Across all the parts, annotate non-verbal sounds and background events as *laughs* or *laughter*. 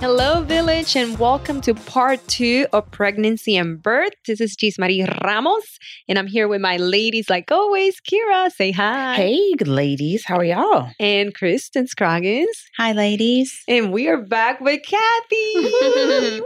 Hello, Village, and welcome to part two of Pregnancy and Birth. This is Gis Marie Ramos, and I'm here with my ladies, like always. Kira, say hi. Hey, ladies, how are y'all? And Kristen Scroggins. Hi, ladies. And we are back with Kathy. *laughs*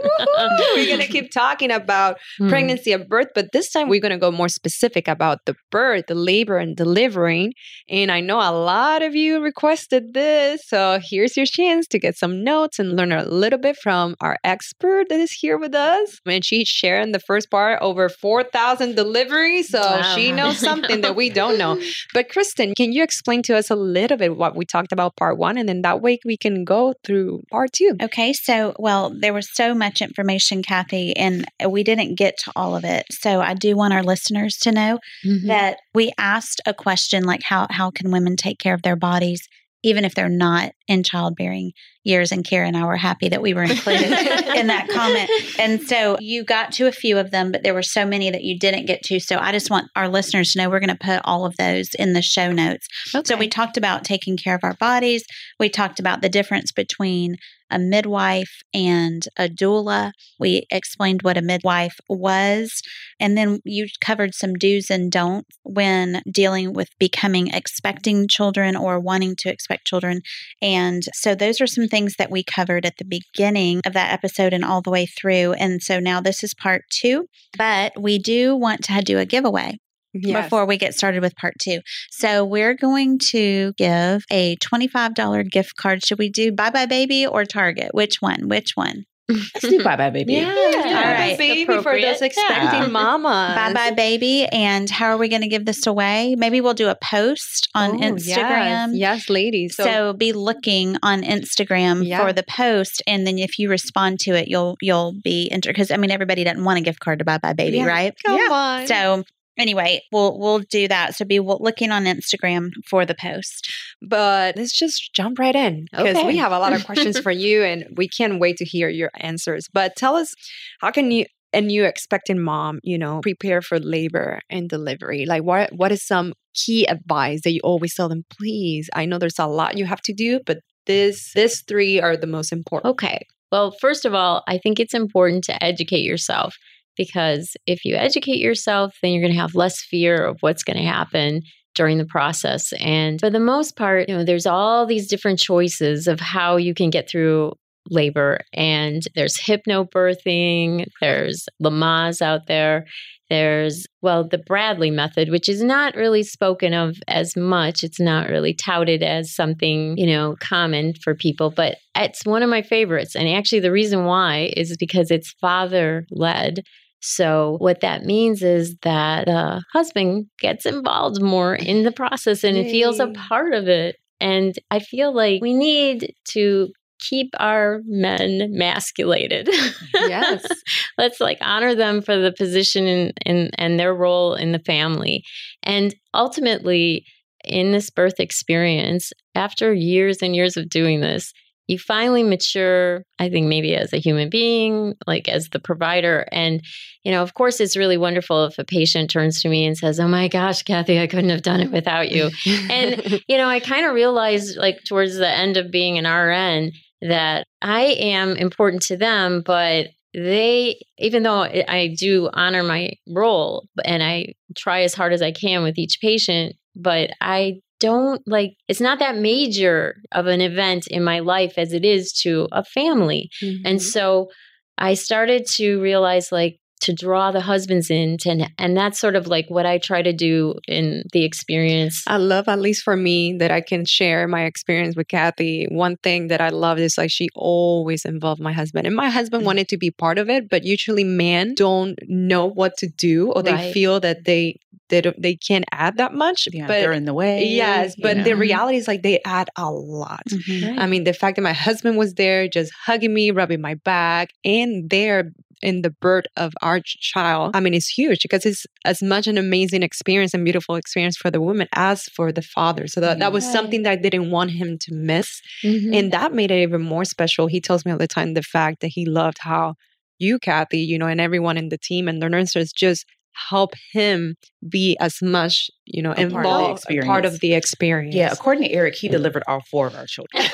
we're going to keep talking about Hmm. pregnancy and birth, but this time we're going to go more specific about the birth, the labor, and delivering. And I know a lot of you requested this. So here's your chance to get some notes and learn a little bit from our expert that is here with us. And she's sharing the first part over 4,000 deliveries. So Wow. she *laughs* knows something that we don't know. But Kristen, can you explain to us a little bit what we talked about part one? And then that way we can go through part two. Okay, so, well, there was so much information, Kathy, and we didn't get to all of it. So I do want our listeners to know mm-hmm. that we asked a question like how how can women take care of their bodies even if they're not in childbearing years and Kara and I were happy that we were included *laughs* in that comment. And so you got to a few of them, but there were so many that you didn't get to. So I just want our listeners to know we're going to put all of those in the show notes. So we talked about taking care of our bodies. We talked about the difference between a midwife and a doula. We explained what a midwife was. And then you covered some do's and don'ts when dealing with becoming expecting children or wanting to expect children. And so those are some things that we covered at the beginning of that episode and all the way through. And so now this is part two, but we do want to do a giveaway Yes. before we get started with part two. So we're going to give a $25 gift card. Should we do Buy Buy Baby or Target? Which one? Which one? Let's do buy buy, baby. Yeah, All Buy Buy baby for Appropriate. those expecting Yeah. mamas. Buy Buy Baby. And how are we going to give this away? Maybe we'll do a post on Oh, Instagram. Yes, yes, ladies. So, be looking on Instagram Yeah. for the post, and then if you respond to it, you'll you'll be entered. Because I mean, everybody doesn't want a gift card to Buy Buy Baby, Yeah. right? come Yeah. on. So anyway, we'll we'll do that. So be looking on Instagram for the post. but let's just jump right in because Okay. we have a lot of questions for *laughs* you and we can't wait to hear your answers. But tell us, how can you and you expecting mom, you know, prepare for labor and delivery? Like what what is some key advice that you always tell them, please? I know there's a lot you have to do, but this this three are the most important. Okay. Well, first of all, I think it's important to educate yourself because if you educate yourself, then you're going to have less fear of what's going to happen during the process. And for the most part, you know, there's all these different choices of how you can get through labor and there's hypnobirthing, there's Lamaze out there. There's, well, the Bradley method, which is not really spoken of as much. It's not really touted as something, you know, common for people, but it's one of my favorites. And actually, the reason why is because it's father led. So, what that means is that the husband gets involved more in the process and it feels a part of it. And I feel like we need to keep our men masculated. Yes. *laughs* Let's like honor them for the position and and and their role in the family. And ultimately in this birth experience, after years and years of doing this, you finally mature, I think maybe as a human being, like as the provider. And, you know, of course, it's really wonderful if a patient turns to me and says, Oh my gosh, Kathy, I couldn't have done it without you. And, *laughs* you know, I kind of realized like towards the end of being an RN that I am important to them, but they, even though I I do honor my role and I try as hard as I can with each patient, but I don't like it's not that major of an event in my life as it is to a family. And so I started to realize like to draw the husbands in to, and that's sort of like what I try to do in the experience. I love, at least for me, that I can share my experience with Kathy. One thing that I love is like she always involved my husband, and my husband Mm-hmm. wanted to be part of it, but usually men don't know what to do or they Right. feel that they they don't, they can't add that much. Yeah, but they're in the way. yes, but you the reality is like they add a lot. Mhm. I mean, the fact that my husband was there, just hugging me, rubbing my back, and there in the birth of our child, I mean, it's huge because it's as much an amazing experience and beautiful experience for the woman as for the father. So that, that was something that I didn't want him to miss. Mhm. And that made it even more special. He tells me all the time the fact that he loved how you, Kathy, you know, and everyone in the team and the nurses just help him be as much, you know, A part of the involved, part of the experience. Yeah, according to Eric, he mm. delivered all four of our children. *laughs*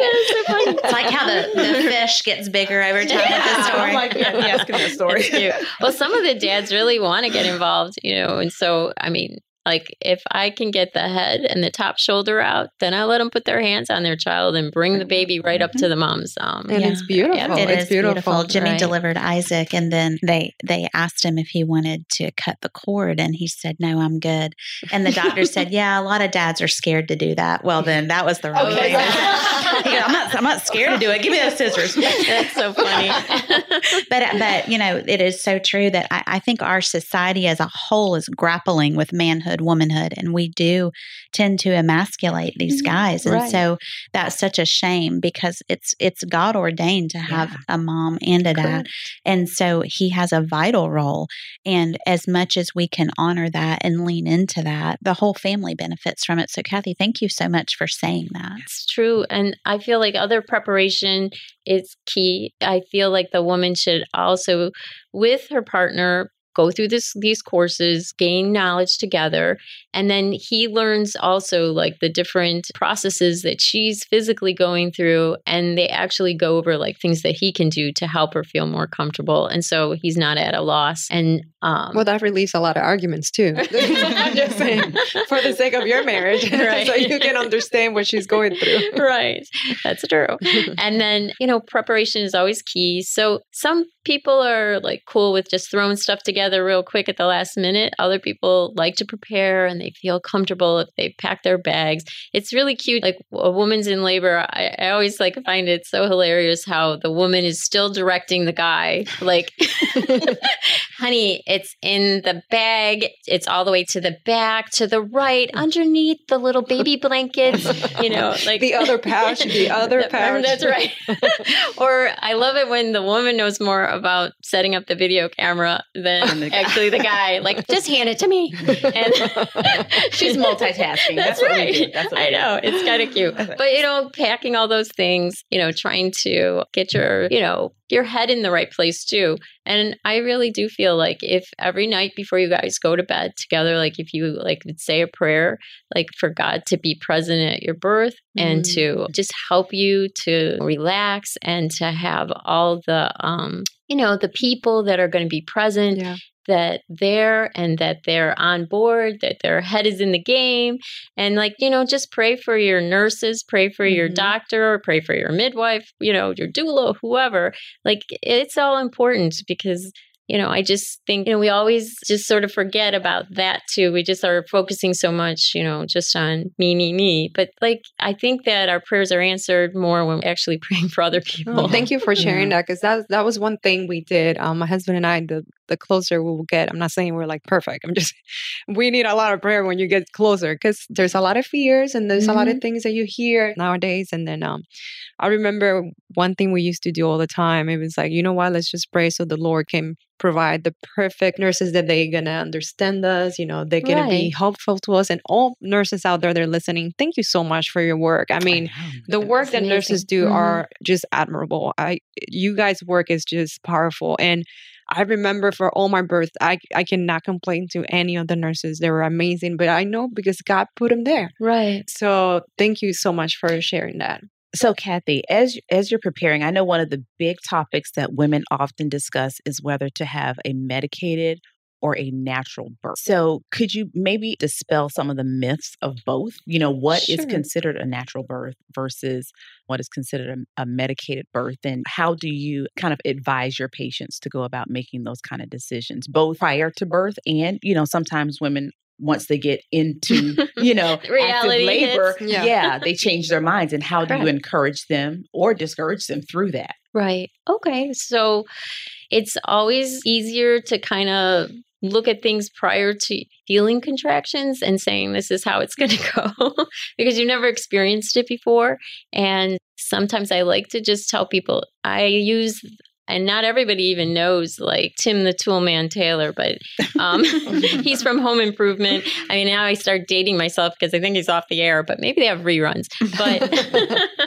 It's like how the, the fish gets bigger over time with the *laughs* story. I'm like, yeah, yeah, asking that story. Well, some of the dads really want to get involved, you know, and so I mean, like if I can get the head and the top shoulder out, then I let them put their hands on their child and bring the baby right up to the mom's. Um, and Yeah. it's beautiful. Yeah, It it's is beautiful. Jimmy right. delivered Isaac, and then they they asked him if he wanted to cut the cord, and he said, "No, I'm good." And the doctor said, *laughs* "Yeah, a lot of dads are scared to do that." Well, then that was the wrong Okay. thing. *laughs* He goes, I'm not. I'm not scared to do it. Give me those scissors. That's so funny. *laughs* but but you know it is so true that I, I think our society as a whole is grappling with manhood womanhood and we do tend to emasculate these Mhm. guys and Right. so that's such a shame because it's it's god ordained to have Yeah. a mom and a dad Correct. and so he has a vital role and as much as we can honor that and lean into that the whole family benefits from it so kathy thank you so much for saying that It's true. And I feel like other preparation is key. I feel like the woman should also, with her partner, go through this these courses, gain knowledge together, and then he learns also like the different processes that she's physically going through and they actually go over like things that he can do to help her feel more comfortable. And so he's not at a loss. And um Well, that relieves a lot of arguments too. *laughs* I'm just saying, for the sake of your marriage, *laughs* Right. so you can understand what she's going through. *laughs* right. That's true. and then, you know, preparation is always key. So some people are like cool with just throwing stuff together real quick at the last minute. Other people like to prepare and they feel comfortable if they pack their bags. It's really cute. Like a woman's in labor. I, I always like find it so hilarious how the woman is still directing the guy. Like, *laughs* honey, it's in the bag. It's all the way to the back, to the right, *laughs* underneath the little baby blankets. *laughs* You know, like The other pouch, the other That- pouch. That's right. or I love it when the woman knows more about setting up the video camera than the actually the guy. Like, just hand it to me. And *laughs* She's multitasking. That's, That's right. That's what I know. It's kind of cute. *laughs* But, you know, packing all those things, you know, trying to get your, you know, your head in the right place too. And I really do feel like if every night before you guys go to bed together, like if you like would say a prayer, like for God to be present at your birth and Mm. to just help you to relax and to have all the um you know the people that are going to be present Yeah. That they're and that they're on board, that their head is in the game. And like, you know, just pray for your nurses, pray for your Mhm. doctor, pray for your midwife, you know, your doula, whoever. Like it's all important because you know, I just think, you know, we always just sort of forget about that too. We just are focusing so much, you know, just on me, me, me. But like, I think that our prayers are answered more when we're actually *laughs* praying for other people. Oh, thank you for sharing that because that that was one thing we did. Um, my husband and I, the the closer we will get. I'm not saying we're like perfect. I'm just *laughs* we need a lot of prayer when you get closer because there's a lot of fears and there's a lot of things that you hear nowadays. And then um, I remember one thing we used to do all the time. It was like, you know what? Let's just pray so the Lord can provide the perfect nurses that they're gonna understand us. You know, they're gonna be helpful to us. And all nurses out there, they're listening. Thank you so much for your work. I mean the work that amazing. nurses do Mhm. are just admirable. I you guys' work is just powerful and I remember for all my births, I I cannot complain to any of the nurses. They were amazing, but I know because God put them there. Right. So thank you so much for sharing that. So, Kathy, as as you're preparing, I know one of the big topics that women often discuss is whether to have a medicated or a natural birth. So, could you maybe dispel some of the myths of both? You know, what is Sure. considered a natural birth versus what is considered a, a medicated birth, and how do you kind of advise your patients to go about making those kind of decisions, both prior to birth and you know, sometimes women once they get into *laughs* you know Reality active labor. Yeah. yeah. they change their minds and how do you encourage them or discourage them through that Right. Okay. So it's always easier to kind of look at things prior to feeling contractions and saying this is how it's going *laughs* to go because you've never experienced it before. And sometimes I like to just tell people I use and not everybody even knows like Tim the Toolman Taylor, but um, *laughs* he's from Home Improvement. I mean, now I start dating myself because I think he's off the air, but maybe they have reruns. But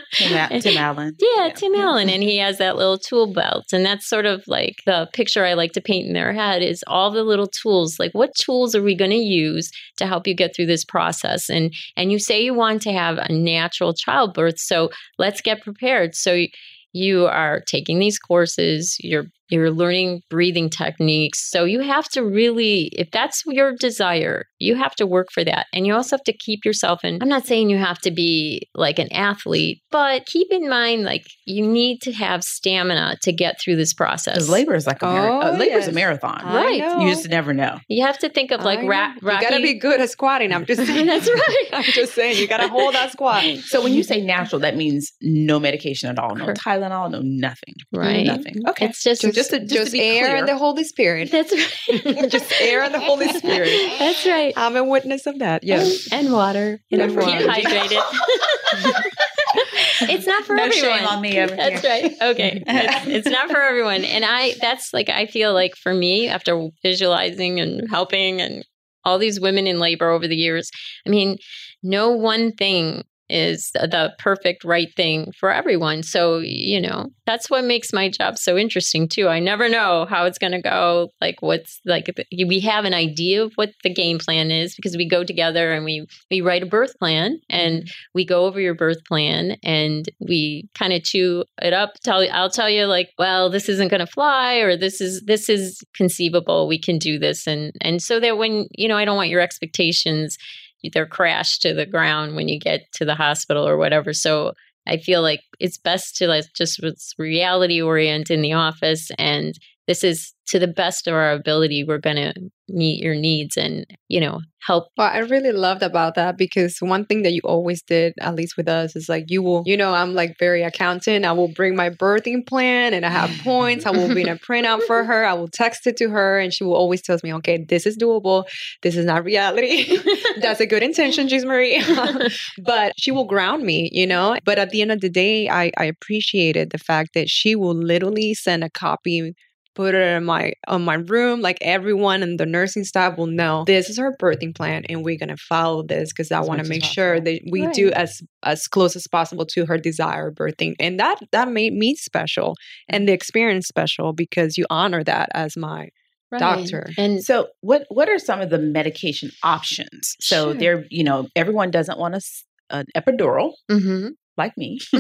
*laughs* Tim, Tim Allen, *laughs* yeah, yeah, Tim Allen, and he has that little tool belt, and that's sort of like the picture I like to paint in their head is all the little tools. Like, what tools are we going to use to help you get through this process? And and you say you want to have a natural childbirth, so let's get prepared. So you are taking these courses, you're you're learning breathing techniques. So you have to really, if that's your desire, you have to work for that. And you also have to keep yourself in. I'm not saying you have to be like an athlete, but keep in mind, like, you need to have stamina to get through this process. Labor is like a, mar- oh, uh, labor yes. a marathon. Right. You just never know. You have to think of like ra- You got to be good at squatting. I'm just *laughs* saying. that's right. *laughs* I'm just saying, you got to hold that squat. *laughs* So when you say natural, that means no medication at all, no Tylenol, no nothing. Right. Nothing. Okay. It's just, just just, to, just, just to air clear. and the Holy Spirit. That's right. *laughs* just air and the Holy Spirit. That's right. I'm a witness of that. Yes. And, and water. And, and water. Keep hydrated. *laughs* it's not for no everyone. Shame on me over that's here. right. Okay. It's, it's not for everyone. And I that's like I feel like for me after visualizing and helping and all these women in labor over the years, I mean, no one thing is the perfect right thing for everyone. So, you know, that's what makes my job so interesting too. I never know how it's going to go. Like what's like we have an idea of what the game plan is because we go together and we we write a birth plan and mm-hmm. we go over your birth plan and we kind of chew it up. Tell I'll tell you like, well, this isn't going to fly or this is this is conceivable. We can do this and and so that when, you know, I don't want your expectations they're crashed to the ground when you get to the hospital or whatever. So I feel like it's best to like just with reality orient in the office and this is to the best of our ability we're going to meet your needs and you know help well i really loved about that because one thing that you always did at least with us is like you will you know i'm like very accountant. I will bring my birthing plan and i have points. I will bring a printout for *laughs* her. I will text it to her and she will always tells me okay this is doable. This is not reality. *laughs* That's a good intention jeez marie. *laughs* But she will ground me you know? But at the end of the day i i appreciated the fact that she will literally send a copy put it in my on my room like everyone and the nursing staff will know this is her birthing plan and we're going to follow this because i want to make sure that we right. do as as close as possible to her desire birthing and that that made me special and the experience special because you honor that as my Right. doctor. And so what what are some of the medication options? So sure. there, you know, everyone doesn't want a, an epidural. Mm-hmm like me. *laughs* *laughs*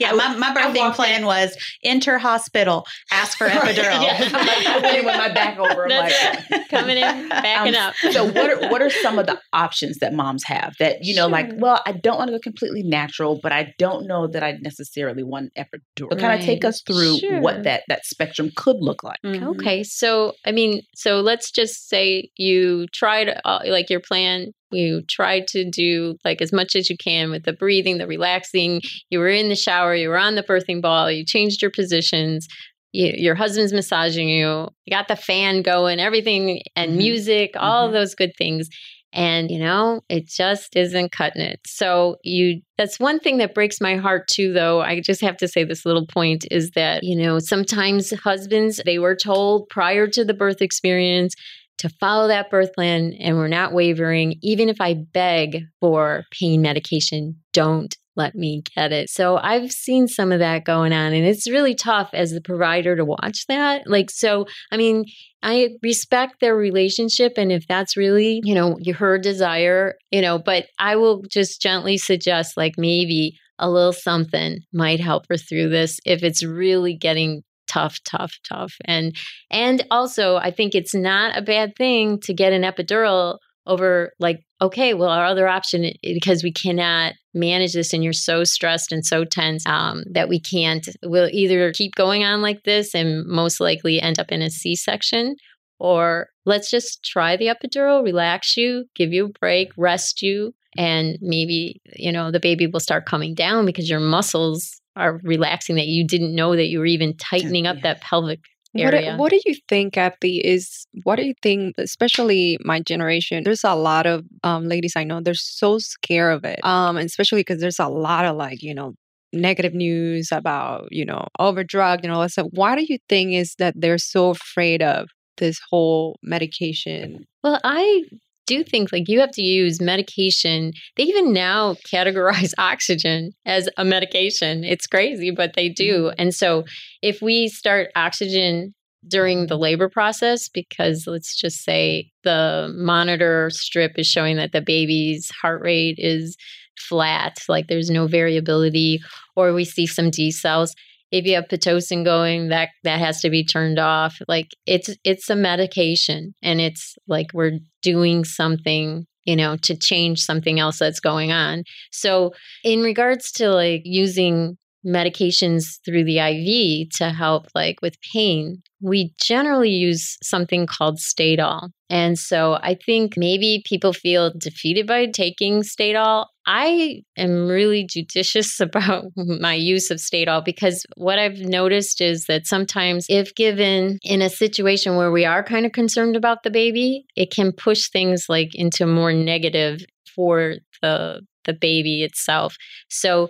yeah, my, my birthing plan in. was enter hospital, ask for epidural. yeah. I went in with my back over. I'm That's like, coming in, *laughs* backing um, up. so, what are what are some of the options that moms have that you know, sure. like, well, I don't want to go completely natural, but I don't know that I necessarily want epidural. Right. Kind of take us through sure. what that that spectrum could look like. Mm-hmm. Okay, so I mean, so let's just say you tried uh, like your plan you tried to do like as much as you can with the breathing, the relaxing. You were in the shower, you were on the birthing ball, you changed your positions. You, your husband's massaging you. You got the fan going, everything, and mm-hmm. music, all mm-hmm. those good things and you know it just isn't cutting it so you that's one thing that breaks my heart too though i just have to say this little point is that you know sometimes husbands they were told prior to the birth experience to follow that birth plan and we're not wavering. Even if I beg for pain medication, don't let me get it. So I've seen some of that going on and it's really tough as the provider to watch that. Like, so, I mean, I respect their relationship and if that's really, you know, her desire, you know, but I will just gently suggest like maybe a little something might help her through this if it's really getting tough, tough, tough. And and also I think it's not a bad thing to get an epidural over like okay well our other option because we cannot manage this and you're so stressed and so tense um, that we can't we'll either keep going on like this and most likely end up in a c-section or let's just try the epidural relax you give you a break rest you and maybe you know the baby will start coming down because your muscles are relaxing that you didn't know that you were even tightening up yeah. that pelvic area. What, what do you think, Kathy? Is what do you think, especially my generation? There's a lot of um, ladies I know. They're so scared of it, um, and especially because there's a lot of like you know negative news about you know over drug and all that stuff. Why do you think is that they're so afraid of this whole medication? Well, I do think like you have to use medication. They even now categorize *laughs* oxygen as a medication. It's crazy, but they do. Mm-hmm. And so if we start oxygen during the labor process, because let's just say the monitor strip is showing that the baby's heart rate is flat, like there's no variability, or we see some decels, if you have pitocin going that that has to be turned off. Like it's it's a medication and it's like we're doing something you know to change something else that's going on. So in regards to like using medications through the IV to help like with pain, we generally use something called Stadol. And so I think maybe people feel defeated by taking Stadol. I am really judicious *laughs* about my use of Stadol because what I've noticed is that sometimes if given in a situation where we are kind of concerned about the baby, it can push things like into more negative for the the baby itself. So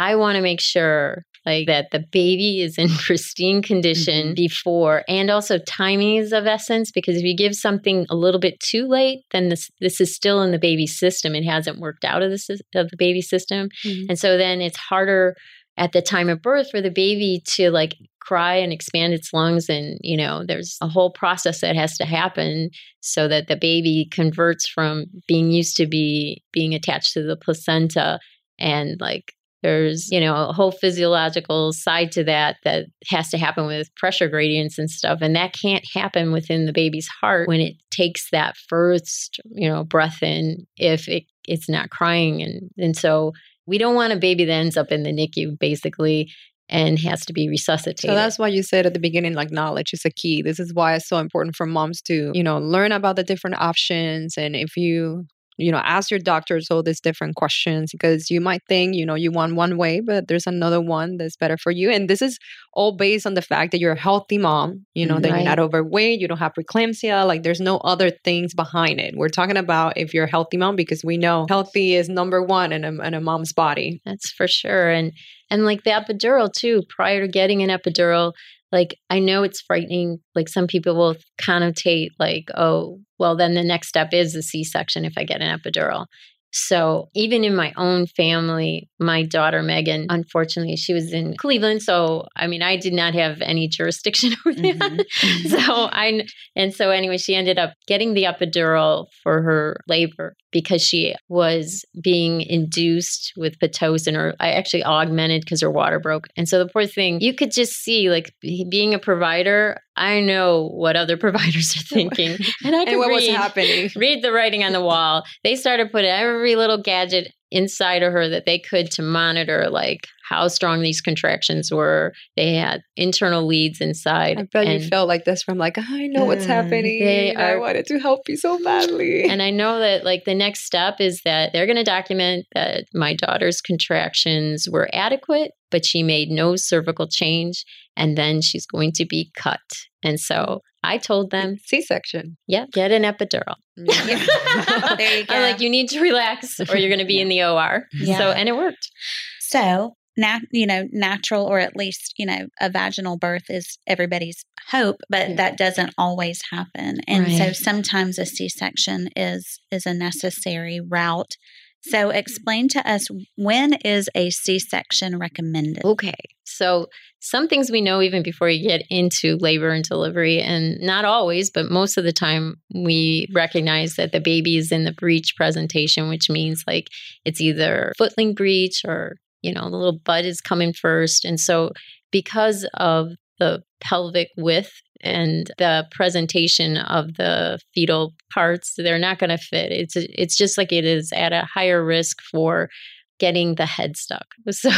I want to make sure like that the baby is in *laughs* pristine condition Mm-hmm. before and also timing is of essence because if you give something a little bit too late then this this is still in the baby's system it hasn't worked out of the of the baby system Mhm. and so then it's harder at the time of birth for the baby to like cry and expand its lungs and you know there's a whole process that has to happen so that the baby converts from being used to be being attached to the placenta and like there's you know a whole physiological side to that that has to happen with pressure gradients and stuff and that can't happen within the baby's heart when it takes that first you know breath in if it, it's not crying and and so we don't want a baby that ends up in the NICU basically and has to be resuscitated. So that's why you said at the beginning, like knowledge is a key. This is why it's so important for moms to, you know, learn about the different options. And if you, you know, ask your doctors all these different questions because you might think, you know, you want one way, but there's another one that's better for you. And this is all based on the fact that you're a healthy mom, you know, mm-hmm. that you're not overweight, you don't have preeclampsia, like there's no other things behind it. We're talking about if you're a healthy mom because we know healthy is number one in a, in a mom's body. That's for sure. And and like the epidural too, prior to getting an epidural, like I know it's frightening. Like some people will connotate like, oh, well then the next step is a C-section if I get an epidural. So even in my own family, my daughter Megan, unfortunately, she was in Cleveland. So I mean, I did not have any jurisdiction *laughs* over that. Mhm. *laughs* so I and so anyway, she ended up getting the epidural for her labor because she was being induced with pitocin, or I actually augmented because her water broke. And so the poor thing, you could just see, like being a provider, I know what other *laughs* providers are thinking, and I can And what was read- happening? *laughs* read the writing on the wall. They started putting every little gadget inside of her that they could to monitor like how strong these contractions were. They had internal leads inside. I bet and, you felt like this from like I know what's happening. they I wanted to help you so badly. and I know that like the next step is that they're going to document that my daughter's contractions were adequate, but she made no cervical change and then she's going to be cut. And so I told them, C-section. yeah, get an epidural. *laughs* There you *laughs* I'm go. like, you need to relax or you're going to be *laughs* in the OR. Yeah. So, and it worked. So, nat- you know, natural or at least, you know, a vaginal birth is everybody's hope, but Yeah. that doesn't always happen. And so sometimes a C-section is is a necessary route. So explain to us when is a C-section recommended? Okay. So, some things we know even before you get into labor and delivery, and not always, but most of the time, we recognize that the baby is in the breech presentation, which means like it's either footling breech or, you know, the little bud is coming first. And so, because of the pelvic width and the presentation of the fetal parts, they're not going to fit. It's it's just like it is at a higher risk for getting the head stuck. *laughs* So,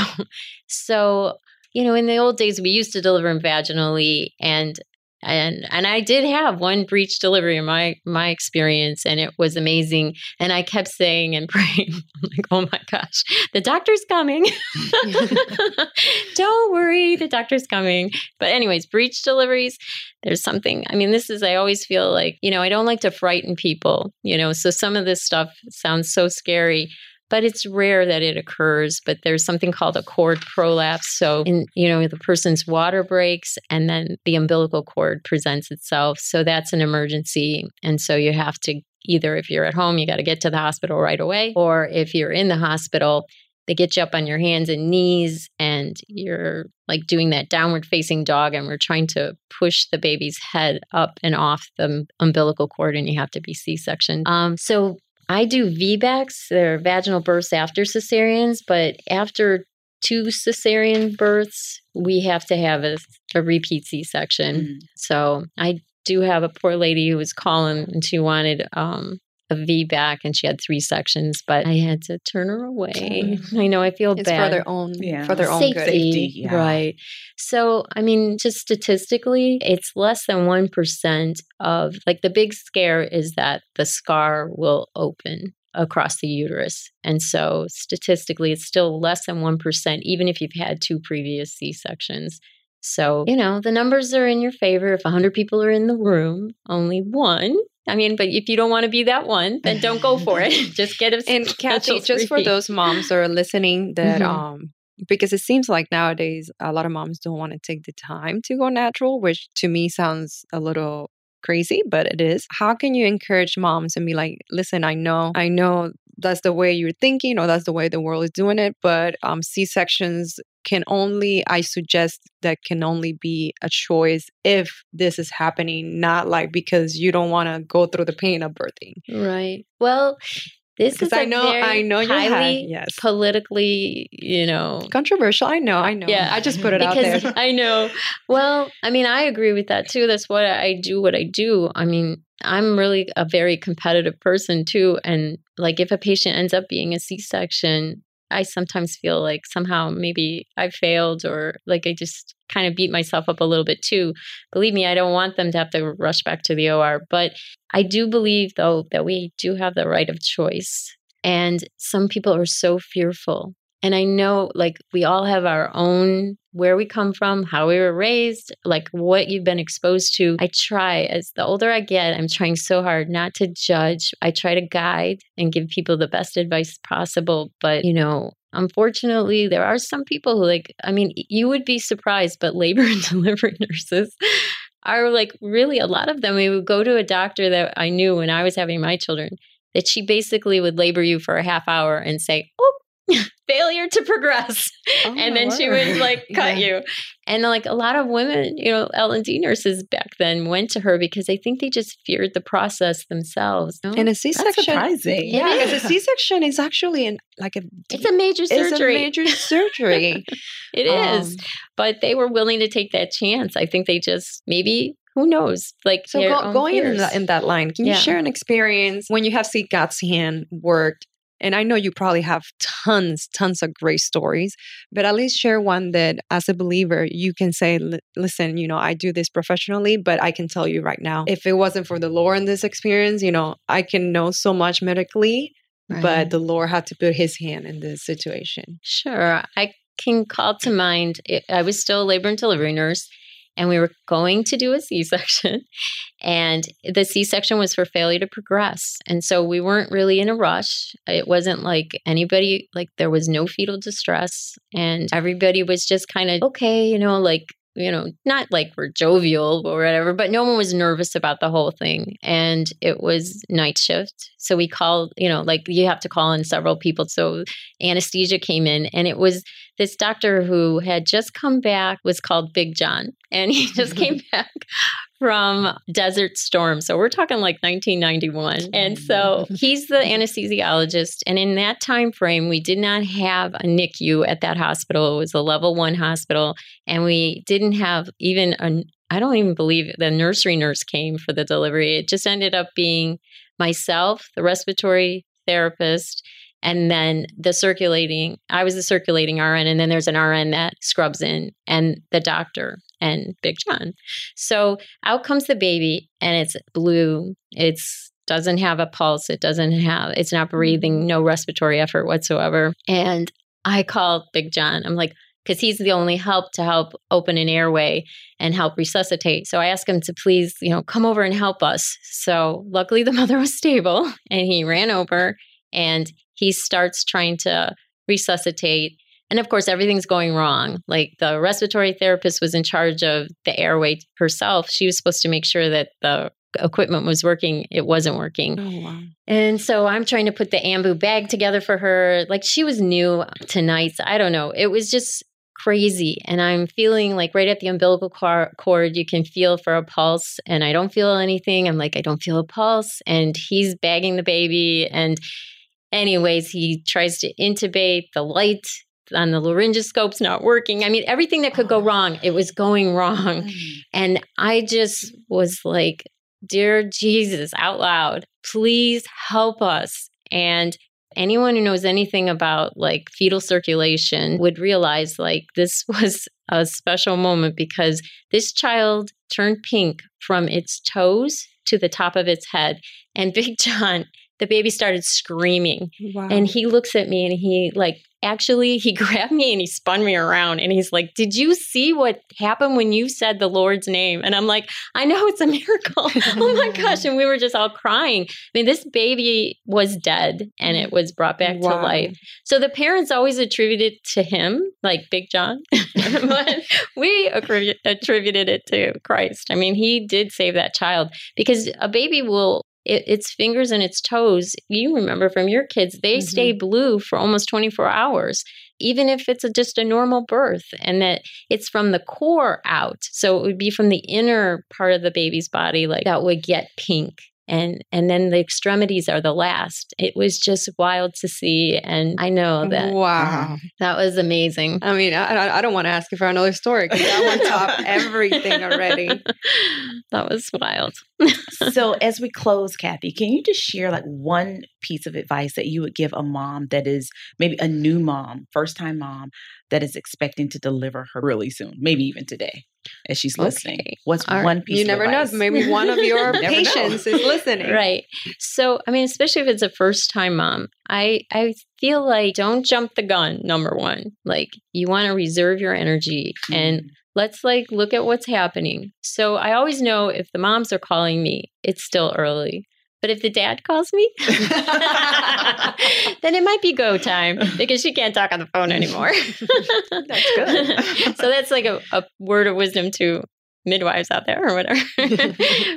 so you know, in the old days, we used to deliver vaginally, and and and I did have one breech delivery in my my experience, and it was amazing. And I kept saying and *laughs* praying, like, "Oh my gosh, the doctor's coming! *laughs* *laughs* Don't worry, the doctor's coming." But anyways, breech deliveries. There's something. I mean, this is. I always feel like you know I don't like to frighten people. You know, so some of this stuff sounds so scary but it's rare that it occurs. But there's something called a cord prolapse. So, in, you know, the person's water breaks and then the umbilical cord presents itself. So that's an emergency. And so you have to either, if you're at home, you got to get to the hospital right away, or if you're in the hospital, they get you up on your hands and knees and you're like doing that downward facing dog and we're trying to push the baby's head up and off the umbilical cord and you have to be c-section um, so I do VBACs, they're vaginal births after cesareans, but after two cesarean births, we have to have a, a repeat C section. Mm. So I do have a poor lady who was calling and she wanted um, a back and she had three sections, but I had to turn her away. *laughs* I know I feel it's bad for their own yeah. for their own safety. Safety, yeah. right? So I mean, just statistically, it's less than one percent of like the big scare is that the scar will open across the uterus. And so statistically, it's still less than 1%, even if you've had two previous C sections. So, you know, the numbers are in your favor. If 100 people are in the room, only one I mean, but if you don't want to be that one, then don't go for it. *laughs* just get a and Kathy, just for those moms that are listening, that mm-hmm. um, because it seems like nowadays a lot of moms don't want to take the time to go natural, which to me sounds a little crazy, but it is. How can you encourage moms and be like, listen, I know, I know that's the way you're thinking or that's the way the world is doing it, but um, C sections can only, I suggest that can only be a choice if this is happening, not like because you don't want to go through the pain of birthing. Right. Well, this is I know I know you highly yes. politically, you know, controversial. I know, I know. Yeah, I just put *laughs* it out there. I know. Well, I mean, I agree with that too. That's what I do. What I do. I mean, I'm really a very competitive person too, and like if a patient ends up being a C-section, I sometimes feel like somehow maybe I failed or like I just kind of beat myself up a little bit too. Believe me, I don't want them to have to rush back to the OR. But I do believe, though, that we do have the right of choice. And some people are so fearful and I know like we all have our own where we come from, how we were raised, like what you've been exposed to. I try as the older I get, I'm trying so hard not to judge. I try to guide and give people the best advice possible. But, you know, unfortunately, there are some people who like, I mean, you would be surprised, but labor *laughs* and delivery nurses are like really a lot of them. We would go to a doctor that I knew when I was having my children that she basically would labor you for a half hour and say, Oh, *laughs* failure to progress. Oh, and then she would like *laughs* cut yeah. you. And like a lot of women you know l&d nurses back then went to her because i think they just feared the process themselves. No? and a c-section. That's surprising. Yeah. Because a c-section is actually an, like a it's a major surgery it's a major *laughs* surgery. It um, is, but they were willing to take that chance. I think they just maybe who knows? Like so, go, going in that, in that line, can yeah. you share an experience when you have seen God's hand worked and I know you probably have tons, tons of great stories, but at least share one that as a believer, you can say, listen, you know, I do this professionally, but I can tell you right now, if it wasn't for the Lord in this experience, you know, I can know so much medically, right. but the Lord had to put his hand in this situation. Sure. I can call to mind, I was still a labor and delivery nurse and we were going to do a C section. And the C section was for failure to progress. And so we weren't really in a rush. It wasn't like anybody, like, there was no fetal distress. And everybody was just kind of, okay, you know, like, you know, not like we're jovial or whatever, but no one was nervous about the whole thing. And it was night shift. So we called, you know, like you have to call in several people. So anesthesia came in and it was this doctor who had just come back, was called Big John. And he *laughs* just came back from Desert Storm. So we're talking like 1991. And so mm-hmm. he's the anesthesiologist. And in that time frame, we did not have a NICU at that hospital. It was a level one hospital. And we didn't have even a I don't even believe the nursery nurse came for the delivery. It just ended up being myself, the respiratory therapist, and then the circulating. I was the circulating RN, and then there's an RN that scrubs in, and the doctor. and Big John. So out comes the baby and it's blue. It's doesn't have a pulse. It doesn't have, it's not mm-hmm. breathing, no respiratory effort whatsoever. And I called Big John. I'm like, because he's the only help to help open an airway and help resuscitate. So I asked him to please, you know, come over and help us. So luckily the *laughs* mother was stable and he ran over and he starts trying to resuscitate. And of course, everything's going wrong. Like the respiratory therapist was in charge of the airway herself. She was supposed to make sure that the equipment was working. It wasn't working. Oh, wow. And so I'm trying to put the Ambu bag together for her. Like she was new to nights. I don't know. It was just crazy. And I'm feeling like right at the umbilical cord, you can feel for a pulse. And I don't feel anything. I'm like, I don't feel a pulse. And he's bagging the baby. And, anyways, he tries to intubate. The light on the laryngoscope's not working. I mean, everything that could go oh. wrong, it was going wrong. Mm. And I just was like, Dear Jesus, out loud, please help us. And anyone who knows anything about like fetal circulation would realize like this *laughs* was a special moment because this child turned pink from its toes to the top of its head. And Big John, the baby started screaming. Wow. And he looks at me and he like actually he *laughs* grabbed me and he spun me around and he's like, Did you see what happened when you said the Lord's name? And I'm like, I know it's a *laughs* miracle. oh my gosh. *laughs* And we were just all crying. I mean, this baby was dead and it was brought back Wow. to life. So the parents always attributed to him, like Big John, but we attributed it to Christ. I mean, he did save that child because a baby will. It, its fingers and its toes, you remember from your kids, they Mhm. stay blue for almost 24 hours, even if it's a, just a normal birth, and that it's from the core out. So it would be from the inner part of the baby's body, like that would get pink. And and then the extremities are the last. It was just wild to see, and I know that Wow. Uh-huh. that was amazing. I mean, I, I- I don't want to ask you for another story because that one topped *laughs* everything already. that was wild. so as we close kathy can you just share like one piece of advice that you would give a mom that is maybe a new mom first time mom that is expecting to deliver her really soon maybe even today as she's listening Okay. what's All one piece of advice? You never advice? know. Maybe one of your *laughs* know. patients is listening. Right. So, I mean, especially if it's a first time mom, I I feel like don't jump the gun. Number one, like you want to reserve your energy and Mm. let's like look at what's happening. So I always know if the moms are calling me, it's still early. But if the dad calls me, *laughs* *laughs* then it might be go time because she can't talk on the phone anymore. *laughs* That's good. so that's like a, a word of wisdom to midwives out there or whatever.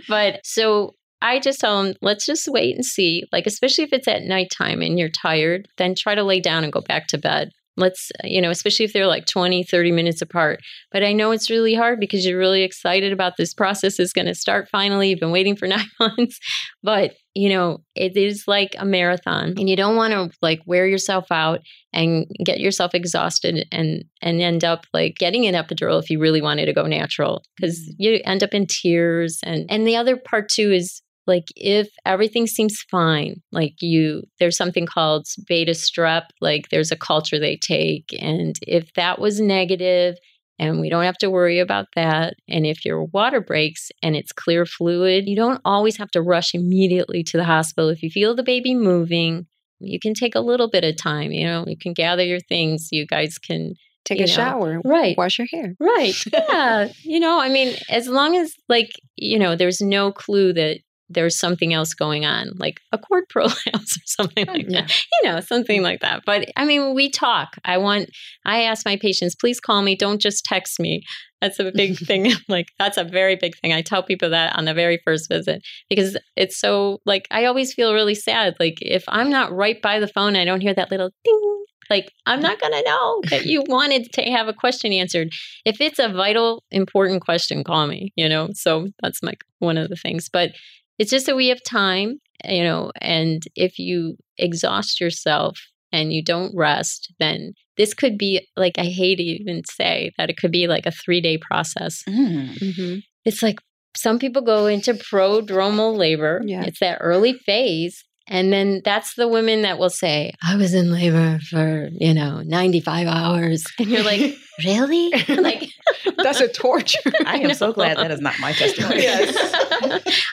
but so I just tell them, let's just wait and see. Like, especially if it's at nighttime and you're tired, then try to lay down and go back to bed. Let's, uh, you know, especially if they're like 20, 30 minutes apart. But I know it's really hard because you're really excited about this process is going to start finally. You've been waiting for *laughs* nine months. But, you know, it is like a marathon and you don't want to like wear yourself out and get yourself exhausted and and end up like getting an epidural if you really wanted to go natural because mm-hmm. you end up in tears and and the other part too is like if everything seems fine like you there's something called beta strep like there's a culture they take and if that was negative and we don't have to worry about that and if your water breaks and it's clear fluid you don't always have to rush immediately to the hospital if you feel the baby moving you can take a little bit of time you know you can gather your things you guys can Take a know, shower. right. Wash your hair. Right. Yeah. *laughs* you know, I mean, as long as like, you know, there's no clue that there's something else going on, like a cord *laughs* prolapse or something like Yeah. that. You know, something like that. But I mean, we talk. I want I ask my patients, please call me. Don't just text me. That's a big *laughs* thing. *laughs* Like that's a very big thing. I tell people that on the very first visit because it's so like I always feel really sad. Like if I'm not right by the phone, I don't hear that little ding. Like I'm not gonna know that you wanted to have a question answered. If it's a vital, important question, call me. You know. So that's like one of the things. But it's just that we have time. You know, and if you exhaust yourself and you don't rest, then this could be like I hate to even say that it could be like a three day process. Mm. Mm-hmm. It's like some people go into prodromal labor. Yeah. It's that early phase. And then that's the women that will say, I was in labor for, you know, 95 hours. And you're like, *laughs* really? *laughs* like, *laughs* That's a torture. I am so glad that is not my testimony. Yes.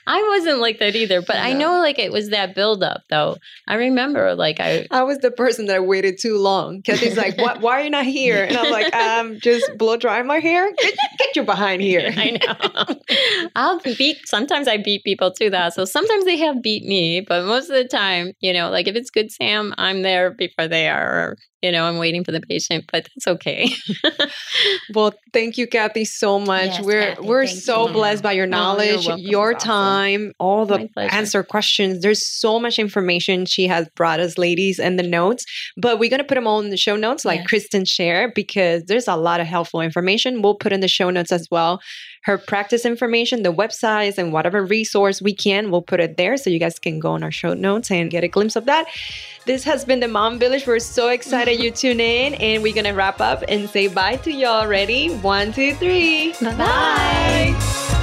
I wasn't like that either, but I know like it was that buildup though. I remember like I I was the person that waited too long. because Kathy's like, "What? Why are you not here?" And I'm like, "Um, just blow dry my hair. Get, get your behind *laughs* here." I know. *laughs* I'll beat. Sometimes I beat people to That so sometimes they have beat me, but most of the time, you know, like if it's good Sam, I'm there before they are. Or, you know, I'm waiting for the patient, but that's okay. *laughs* Well, thank you, Kathy, so much. Yes, we're Kathy, we're so you. blessed by your knowledge, welcome. your It's awesome. time, all the answer questions. There's so much information she has brought us, ladies, and the notes. But we're gonna put them all in the show notes, like Yes. Kristen shared, because there's a lot of helpful information. We'll put in the show notes as well. Her practice information, the websites, and whatever resource we can, we'll put it there so you guys can go on our show notes and get a glimpse of that. This has been the Mom Village. We're so excited you tune in, and we're gonna wrap up and say bye to y'all. Ready? One, two, three. Bye-bye. Bye.